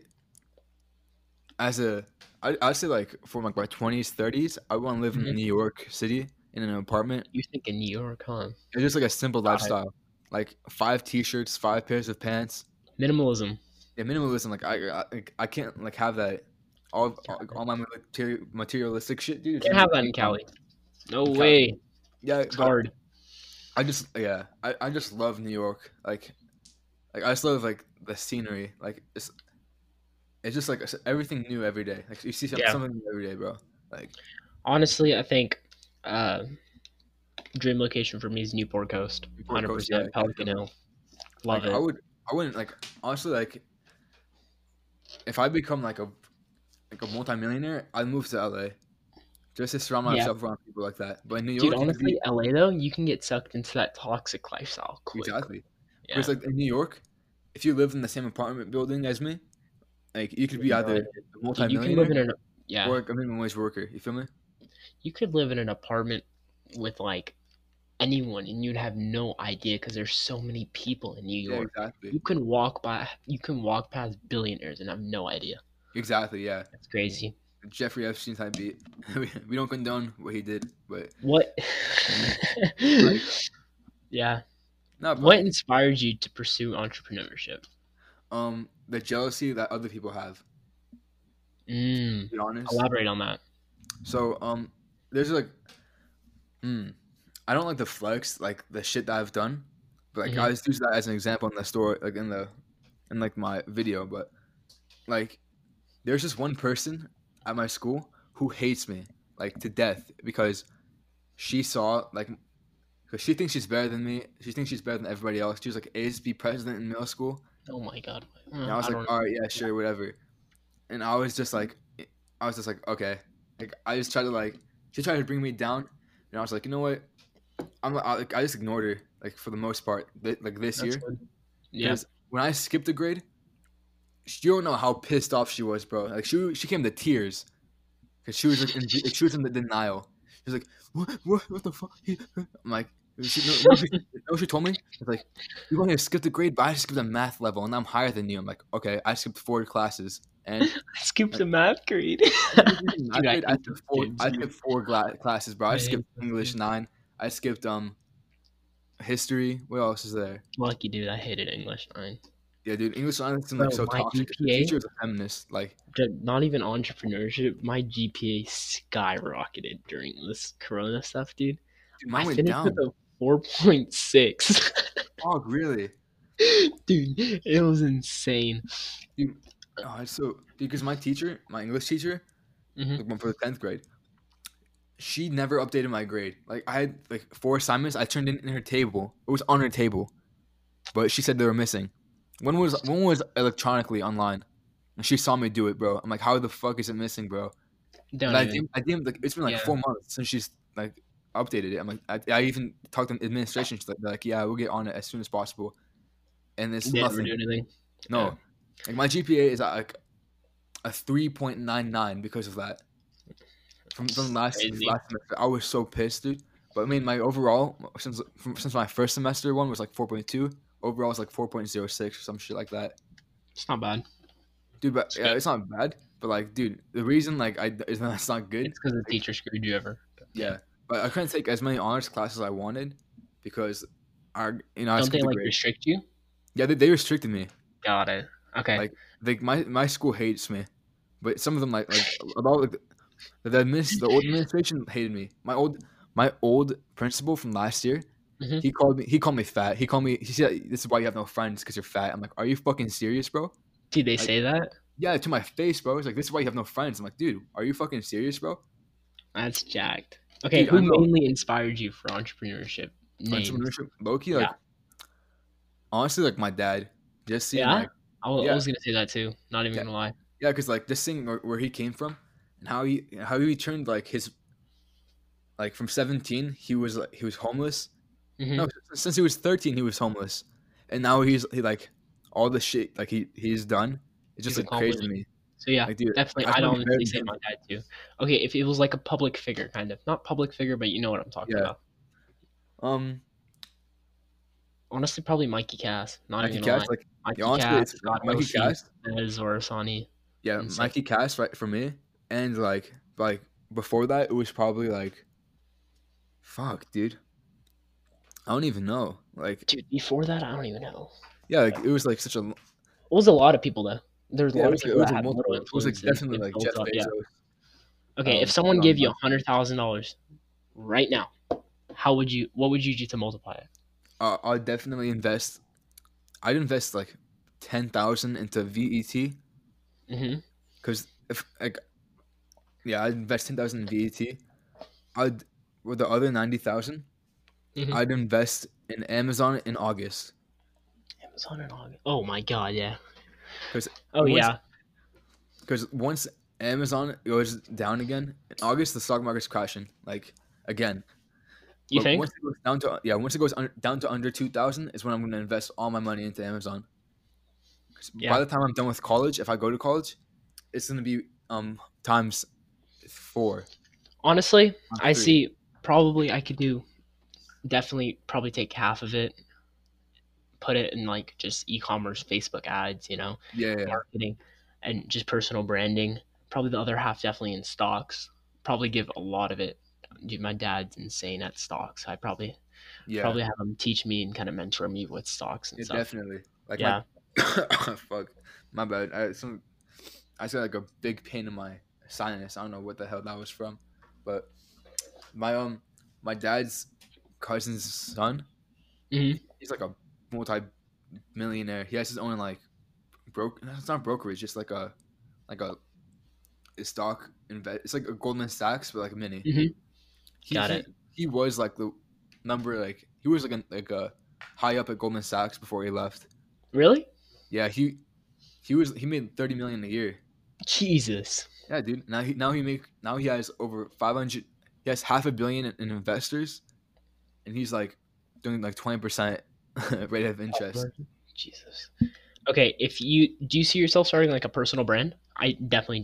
as a, I, I'd say like for like my twenties, thirties, I want to live Mhm. in New York City in an apartment. You think in New York, huh? It's just like a simple lifestyle, like five t-shirts, five pairs of pants. Minimalism. Yeah, minimalism. Like I, I, I can't like have that. All, all, all my materi- materialistic shit, dude. Can't have that in Cali. No way. Yeah, It's hard. I just yeah, I, I just love New York. Like, like I just love like the scenery. Like it's, it's just like everything new every day. Like you see some- Yeah. something new every day, bro. Like Honestly, I think uh, dream location for me is Newport Coast. hundred percent yeah, Pelican Hill. Love like, it. I would, I wouldn't like honestly like. If I become like a, like a multimillionaire, I'd move to LA, just to surround Yeah. myself around people like that. But in New York, Dude, honestly, be- LA though, you can get sucked into that toxic lifestyle quick. exactly. Yeah. Because like in New York, if you live in the same apartment building as me, like you could be Yeah, either a Dude, you can live in multimillionaire an yeah. or a minimum wage worker. You feel me? You could live in an apartment with like anyone and you'd have no idea because there's so many people in New Yeah, York. exactly. You can walk by you can walk past billionaires and have no idea. Exactly. Yeah. That's crazy. Jeffrey Epstein type beat. we don't condone what he did, but What Yeah. not. What inspired you to pursue entrepreneurship? um the jealousy that other people have. Mm, To be honest. elaborate on that. So um, there's like, hmm, I don't like the flex like the shit that I've done, but like Mhm. I just use that as an example in the story, like in the, in like my video. But like, there's just one person at my school who hates me like to death because she saw like, because she thinks she's better than me. She thinks she's better than everybody else. She was like ASB president in middle school. Oh my god. And I was like, all right, yeah, sure, whatever. And I was just like, I was just like, okay. Like I just tried to like, she tried to bring me down, and I was like, you know what? I'm I, like, I just ignored her like for the most part, th- like this That's year. good. Yeah. When I skipped a grade, you don't know how pissed off she was, bro. Like she she came to tears, cause she was like, in, she was in the denial. She was like, what what what the fuck? I'm like. She, no, no, she, no, she told me it's like you want to skip the grade, but I skipped a math level, and I'm higher than you. I'm like, okay, I skipped four classes. And I skipped a math grade. I, Dude, I I skipped four. I skipped four gla- classes, bro. I I skipped English kids. nine. I skipped um history. What else is there? Lucky dude, I hated English nine. Yeah, dude, English nine seemed like so my toxic. The GPA teacher was a feminist. Like, Ju- Not even entrepreneurship. My GPA skyrocketed during this Corona stuff, dude. dude, mine I went finished down. with a four point six. Oh, really? dude, it was insane. Oh, it's so because my teacher, my English teacher, Mhm. like one for the tenth grade, she never updated my grade. Like I had like four assignments, I turned in in her table. It was on her table, but she said they were missing. One was one was electronically online, and she saw me do it, bro. I'm like, how the fuck is it missing, bro? Don't I. DM, I like it's been like Yeah. four months since she's like updated it. I'm like, I, I even talked to administration. She's like, like, yeah, we'll get on it as soon as possible. And it's They nothing. do anything. Like my GPA is at like a three point nine nine because of that. From, from last Crazy. last semester, I was so pissed, dude. But I mean, my overall since from, since my first semester one was like four point two. Overall, it's like four point zero six or some shit like that, It's not bad. dude. But It's yeah, good. it's not bad. But like, dude, the reason like I is that it's not good. It's because the teacher screwed you over. Yeah, but I couldn't take as many honors classes as I wanted because our you know I Don't they like grade. restrict you? yeah they, they restricted me. Got it. Okay. Like- Like my my school hates me, but some of them like like about like the the, the old administration hated me. My old my old principal from last year, Mhm. he called me he called me fat. He called me he said this is why you have no friends because you're fat. I'm like, are you fucking serious, bro? Did they like- say that? Yeah, to my face, bro. It's like this is why you have no friends. I'm like, dude, are you fucking serious, bro? That's jacked. Okay, Dude, who mainly inspired you for entrepreneurship? Names. Entrepreneurship, Loki. like Yeah. honestly, like my dad. Just seeing Yeah? like I wa- I Yeah. was gonna say that too. Not even Yeah. gonna lie. Yeah, because like this thing where, where he came from, and how he how he turned like his like from seventeen he was like he was homeless. Mhm. No, since he was thirteen he was homeless, and now he's he like all the shit like he he's done. It's just He's like crazy to me. So yeah, Like, dude, definitely. I I'd wanna be better honestly than say my dad too. Okay, if it was like a public figure, kind of not public figure, but you know what I'm talking Yeah. about. Um, Honestly, probably Mikey Cass. Not Mikey even Cass, like Mikey yeah, honestly, Cass, it's God Mikey Cass. is Orasani. Yeah, insane. Mikey Cass right for me, and like like before that it was probably like, fuck, dude. I don't even know. Like, Dude, before that, I don't even know. yeah, like it was like such a It was a lot of people though. There's a yeah, lot of people that a had multiple. It was like definitely like Jeff up, yeah. Bezos. Okay, um, if someone gave you a hundred thousand dollars right now, how would you? What would you do to multiply it? Uh, I'd definitely invest. I'd invest like ten thousand into VET because if like, yeah, I'd invest ten thousand in VET. I'd with the other ninety Mhm. I'd invest in Amazon in August. Amazon in August. Oh my god, yeah. 'Cause Oh once- yeah. Because once Amazon goes down again in August, the stock market's crashing like again. You But think? Once it goes down to yeah, once it goes down to under two thousand is when I'm going to invest all my money into Amazon. Yeah. By the time I'm done with college, if I go to college, it's going to be um times four. Honestly, Times I three. see. Probably I could do. Definitely, probably take half of it, put it in like just e-commerce, Facebook ads, you know, Yeah, yeah, marketing, and just personal branding. Probably the other half definitely in stocks. Probably give a lot of it. Dude, my dad's insane at stocks. I probably yeah. probably have him teach me and kind of mentor me with stocks and Yeah, stuff. definitely. Like Yeah. my fuck, my bad. I some I said like a big pain in my sinus. I don't know what the hell that was from, but my um my dad's cousin's son. Mhm. He's like a multi-millionaire. He has his own like broke. It's not brokerage. Just like a like a, a stock invest. It's like a Goldman Sachs, but like a mini. Mhm. He, Got he- it. He was like the number like he was like a, like a high up at Goldman Sachs before he left. Really? Yeah, he he was he made thirty million a year. Jesus. Yeah, dude. Now he now he make now he has over five hundred. He has half a billion in, in investors, and he's like doing like twenty percent rate of interest. Jesus. Okay, if you do you see yourself starting like a personal brand? I definitely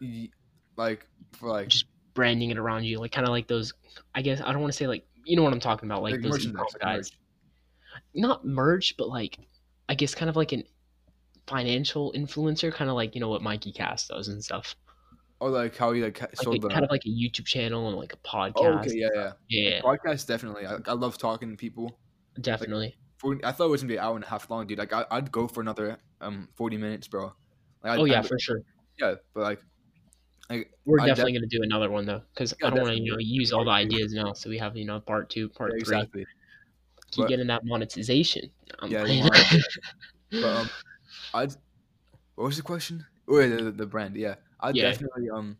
do. Like for like Just branding it around you, like kind of like those. I guess I don't want to say like you know what I'm talking about, like, like, those like guys. merch. Not merch, but like I guess kind of like an financial influencer, kind of like you know what Mikey Cast does and stuff. Or like how you like Like sold the. kind of like a YouTube channel and like a podcast. oh, okay, yeah, yeah. yeah, Podcast definitely. I, I love talking to people. definitely. For, I thought it was gonna be an hour and a half long, dude. Like I, I'd go for another um forty minutes, bro. Like, I'd, oh yeah, I'd- for sure. yeah. But like, We're I definitely gonna do another one though, because Yeah, I don't want to you know use all the ideas now. So we have you know part two, part yeah, three. exactly. Keep But- getting that monetization. I'm Yeah. But um, I'd. What was the question? Oh, yeah, the, the brand. Yeah, I'd Yeah. definitely um.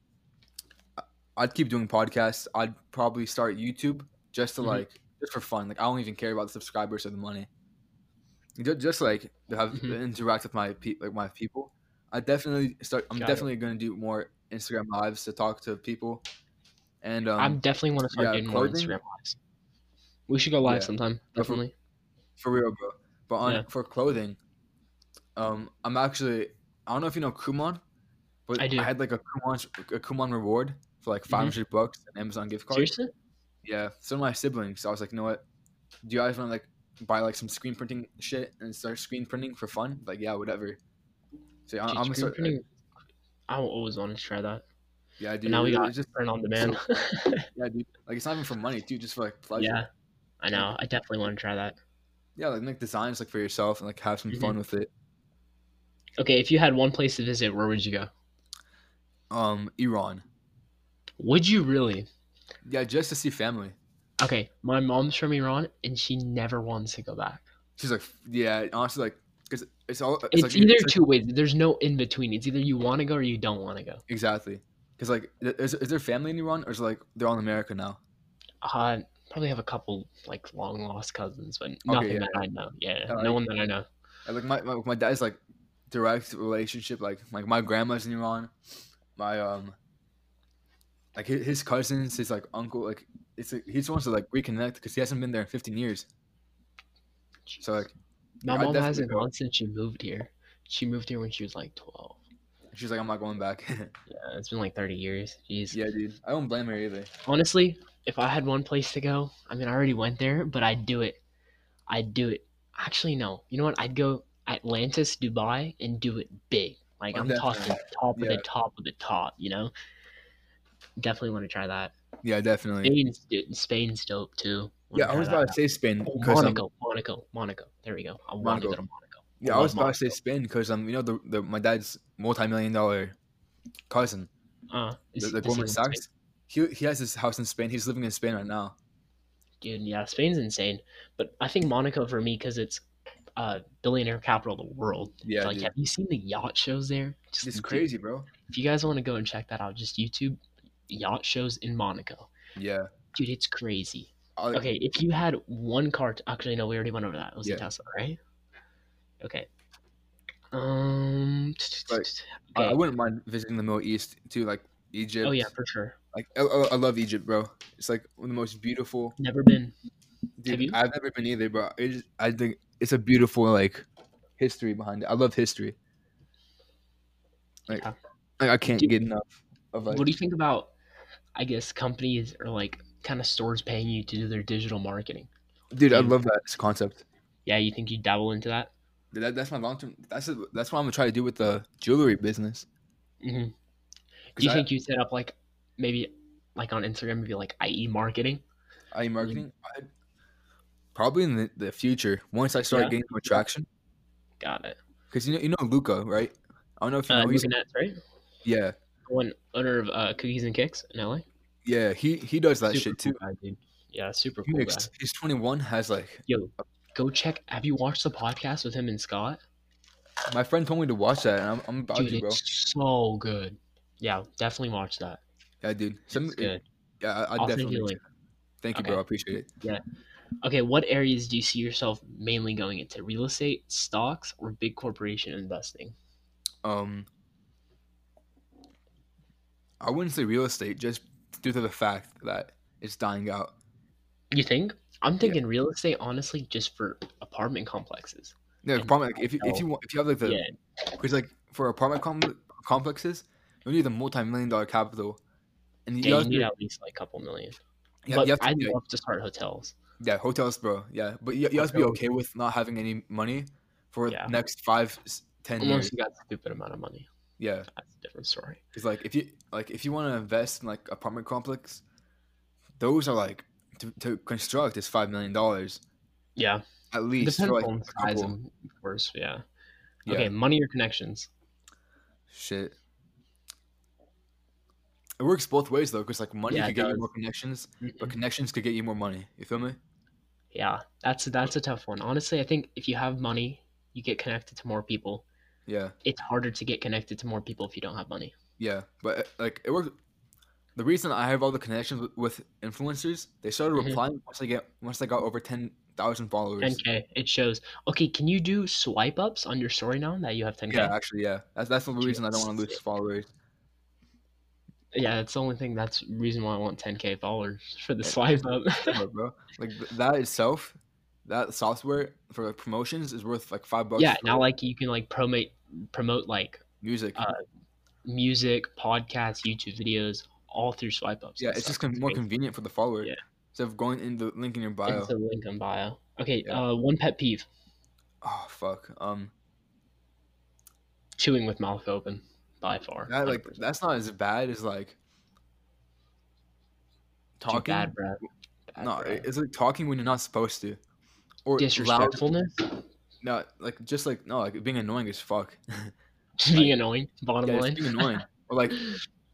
I- I'd keep doing podcasts. I'd probably start YouTube just to Mhm. like just for fun. Like I don't even care about the subscribers or the money. Just, just like to have Mhm. interact with my pe- like my people. I definitely start. I'm Got it. definitely gonna do more Instagram lives to talk to people. And um, I'm definitely want to start yeah, doing more? Instagram lives. We should go live Yeah. sometime. But for- Definitely. For real, bro. But on Yeah. for clothing, um, I'm actually I don't know if you know Kumon, but I do. had like a Kumon a Kumon reward for like 500 bucks an Amazon gift card. Seriously? Yeah, some of my siblings. So I was like, you know what? Do you guys want to like buy like some screen printing shit and start screen printing for fun? Like, yeah, whatever. So I'm, Dude, I'm gonna start. printing, I always wanted to try that. yeah, But dude. now we got it's just print on demand. yeah, dude. Like it's not even for money, dude. Just for like pleasure. yeah, I know. I definitely want to try that. Yeah, like make designs like for yourself and like have some Mm-hmm. fun with it. Okay, if you had one place to visit, where would you go? Um, Iran. Would you really? Yeah, just to see family. Okay, my mom's from Iran and she never wants to go back. She's like, yeah, honestly, like, cause it's all. It's, like, either it's like- two ways. There's no in between. It's either you want to go or you don't want to go. exactly. Cause like, is, is there family in Iran or is it like they're all in America now? Uh, probably have a couple like long lost cousins, but nothing yeah, that I know. Yeah, no one that I know. Like my, my my dad's like direct relationship. Like like my grandma's in Iran. My um. Like his, his cousins, his like uncle, like it's like, he just wants to like reconnect because he hasn't been there in 15 years. So like My mom hasn't go. gone since she moved here. She moved here when she was like 12. she's like, I'm not going back. Yeah, it's been like 30 years. Jeez. yeah, dude. I don't blame her either. Honestly, if I had one place to go, I mean, I already went there, but I'd do it. I'd do it. Actually, no. You know what? I'd go Atlantis, Dubai, and do it big. Like Oh, I'm definitely. talking top of Yeah. the top of the top. You know. Definitely want to try that. Yeah, definitely. Spain's dude, Spain's dope too. Wanna Yeah, I was about to say Spain Oh, um, Monaco, Monaco, Monaco. There we go. I want to go to Monaco. yeah, I love was about to say Spain because um, you know the, the my dad's multi-million dollar cousin, Uh, the, is- the Goldman live in Spain? Sachs. He he has his house in Spain. He's living in Spain right now. Dude, yeah, Spain's insane. But I think Monaco for me because it's uh billionaire capital of the world. Yeah, like, dude. have you seen the yacht shows there? Just, It's dude, crazy, bro. If you guys want to go and check that out, just YouTube yacht shows in Monaco. Yeah. Dude, it's crazy. I, Okay, if you had one car, to, actually no, we already went over that. It was Yeah. a Tesla, right? Okay. Um. Like, I, I wouldn't mind visiting the Middle East too, like Egypt. Oh yeah, for sure. Like I, love Egypt, bro. It's like one of the most beautiful. Never been. Dude, I've never been either, bro. Just, I think it's a beautiful like history behind it. I love history. Like, Yeah. like I can't Dude, get enough of like. what do you think about? I guess companies or like kind of stores paying you to do their digital marketing. dude, I love that concept. Yeah, you think you dabble into that? That, that's my long term. That's a, that's what I'm gonna try to do with the jewelry business. hmm 'Cause Do you I- think you set up like maybe like on Instagram, maybe like IE marketing? IE marketing? I, probably in the, the future once I start Yeah. getting more traction. Got it. Because you know you know Luca, right? I don't know if you Uh, know. Luca Netz, right? yeah, One owner of uh, Cookies and Kicks in LA. Yeah. He he does that super shit cool too. guy. Yeah, super cool guy. he's 21. Has like Yo, go check. Have you watched the podcast with him and Scott? my friend told me to watch that, and I'm, I'm about Dude, to, bro. it's so good. Yeah, definitely watch that. Yeah, dude. Some, It's good. Yeah, I, I I'll send definitely. you. Thank you, Okay. bro. I appreciate it. Yeah. Okay, what areas do you see yourself mainly going into? Real estate, stocks, or big corporation investing? Um, I wouldn't say real estate just due to the fact that it's dying out. You think? I'm thinking real estate, honestly, just for apartment complexes. Yeah, And apartment. Like, if you if you want, if you have like the yeah, because like for apartment com- complexes, you need a multi-million dollar capital, and you, yeah, you to, need at least like a couple million. yeah, but you have to I'd like- love to start hotels. yeah hotels, bro. Yeah, but you, you have to be okay with not having any money for Yeah. the next five, ten Unless years. you got a stupid amount of money. Yeah, That's a different story. because like if you like if you want to invest in like apartment complex, those are like to, to construct is five million dollars Yeah. at least Depends like on size, and- of course. Yeah. Yeah. Okay, money or connections? Shit. It works both ways though, because like money Yeah, could get you more connections, but Mm-mm. connections could get you more money. You feel me? Yeah, that's that's a tough one. Honestly, I think if you have money, you get connected to more people. Yeah, It's harder to get connected to more people if you don't have money. yeah. But uh, like it works. The reason I have all the connections with, with influencers, they started Mhm. replying once I get once I got over ten thousand followers. 10k. It shows. Okay, can you do swipe ups on your story now that you have 10k? Yeah, actually, yeah. That's that's the reason I don't want to lose followers. Yeah, that's the only thing. That's reason why I want 10k followers for the swipe up. Bro, like that itself, that software for promotions is worth like five bucks. yeah, now like you can like promote promote like music. uh, music, podcasts, YouTube videos, all through swipe ups. yeah, it's just con- more crazy. convenient for the follower. Yeah. Instead of going in the link in your bio. It's a link in bio. Okay, Yeah. uh, one pet peeve: Oh fuck. Um, chewing with mouth open. By far, that like 100%. that's not as bad as like Too talking. bad, bro. Bad no, it's like talking when you're not supposed to, or loud. disrespectfulness, No, like just like no, like being annoying as fuck. just being annoying. Bottom yeah, line, just being annoying. Or like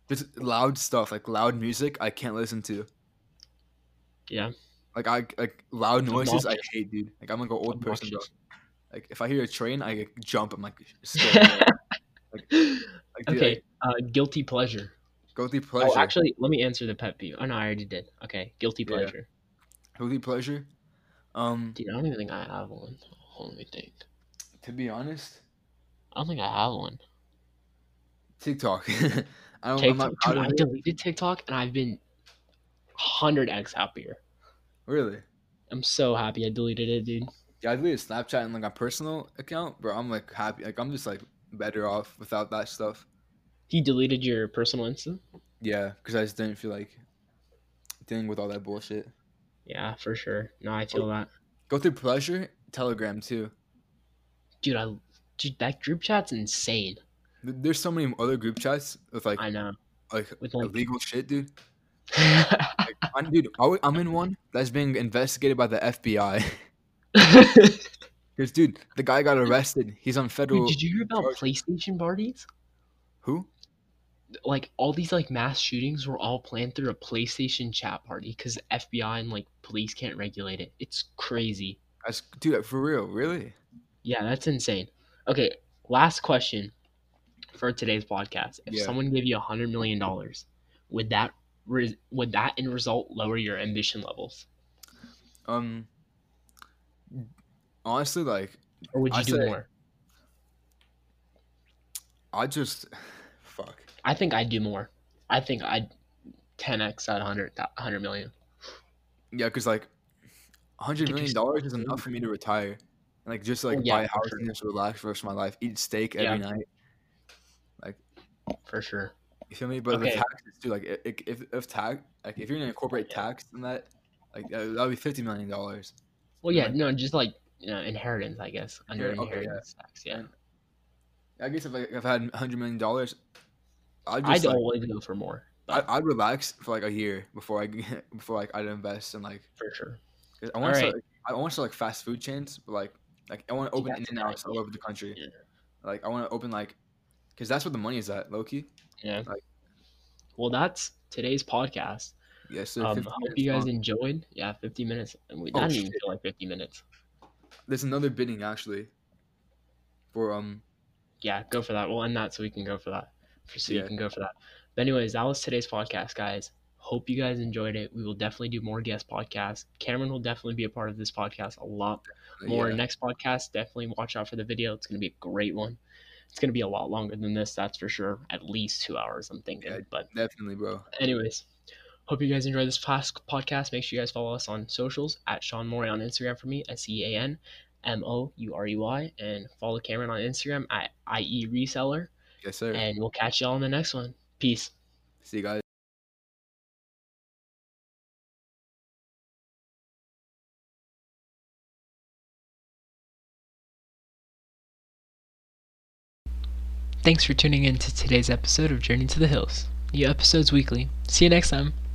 just loud stuff, like loud music. I can't listen to. yeah, Like I like loud noises. I hate, dude. Like I'm like an old person, bro. Like if I hear a train, I like, jump. I'm like scared. like, dude, okay, uh, guilty pleasure. guilty pleasure. Oh, actually, let me answer the pet peeve. Oh no, I already did. Okay, guilty Yeah. pleasure. guilty pleasure. Um, Dude, I don't even think I have one. Hold on, let me think. to be honest, I don't think I have one. TikTok. I don't. I'm TikTok, not dude, I deleted TikTok and I've been hundred x happier. Really? I'm so happy I deleted it, dude. Yeah, I deleted Snapchat and like my personal account, bro. I'm like happy. Like I'm just like better off without that stuff. He deleted your personal Insta? Yeah, because I just didn't feel like dealing with all that bullshit. Yeah, for sure. No, I feel that, Go through pleasure, Telegram too. dude. I, dude, that group chat's insane. There's so many other group chats with like I know. like With like, illegal shit, dude. Like, I'm, dude, I'm in one that's being investigated by the FBI. Because, dude, the guy got arrested. He's on federal. Dude, did you hear about charge- PlayStation parties? Who? Like all these like mass shootings were all planned through a PlayStation chat party because FBI and like police can't regulate it. It's crazy. That's, dude, for real, really? Yeah, that's insane. Okay, last question for today's podcast. If Yeah. someone gave you a hundred million dollars, would that re- would that in result lower your ambition levels, Um, honestly, like, or would you I do say- more? I just. I think I'd do more. I think I'd 10x at 100, 100 million. Yeah, because like, hundred Like, million you're dollars is hmm. enough for me to retire, and like just like Oh, yeah, buy a house sure. and just relax for the rest of my life, eat steak every Yeah. night. Like for sure. You feel me? But Okay. the taxes too, like i- i- if if tax, like if you're gonna incorporate Yeah. tax in that, like that would be fifty million dollars. Well, yeah, Right. no, just like you know, inheritance, I guess, under okay, yeah. inheritance tax. Yeah, I guess if I if I had hundred million dollars, I'd I'd just like, always go for more. I, I'd relax for like a year before I get, before like I'd invest in like for sure. I want to Alright. start, I want to like fast food chains, but like like I want to open in and outs all over the country. Yeah. Like I want to open like, cause that's where the money is at, Loki. Yeah. Like- well, that's today's podcast. Yes, sir. Um, 50 hope you guys long. enjoyed. Yeah, 50 minutes. And we Oh, didn't even feel like 50 minutes. There's another bidding actually. For um Yeah, go for that. We'll end that so we can go for that. For, so you can go for that. But anyways, that was today's podcast, guys. Hope you guys enjoyed it. We will definitely do more guest podcasts. Cameron will definitely be a part of this podcast a lot uh, more. yeah. Next podcast, definitely watch out for the video. It's going to be a great one. It's going to be a lot longer than this, that's for sure. At least two hours, I'm thinking. Yeah. But definitely, bro. anyways, hope you guys enjoyed this past podcast. Make sure you guys follow us on socials at Sean Mourey on Instagram for me, S E A N M O U R E Y, and follow Cameron on Instagram at IE Reseller. Yes, sir. And we'll catch y'all in the next one. Peace. See you guys. Thanks for tuning in to today's episode of Journey to the Hills. New episodes weekly. See you next time.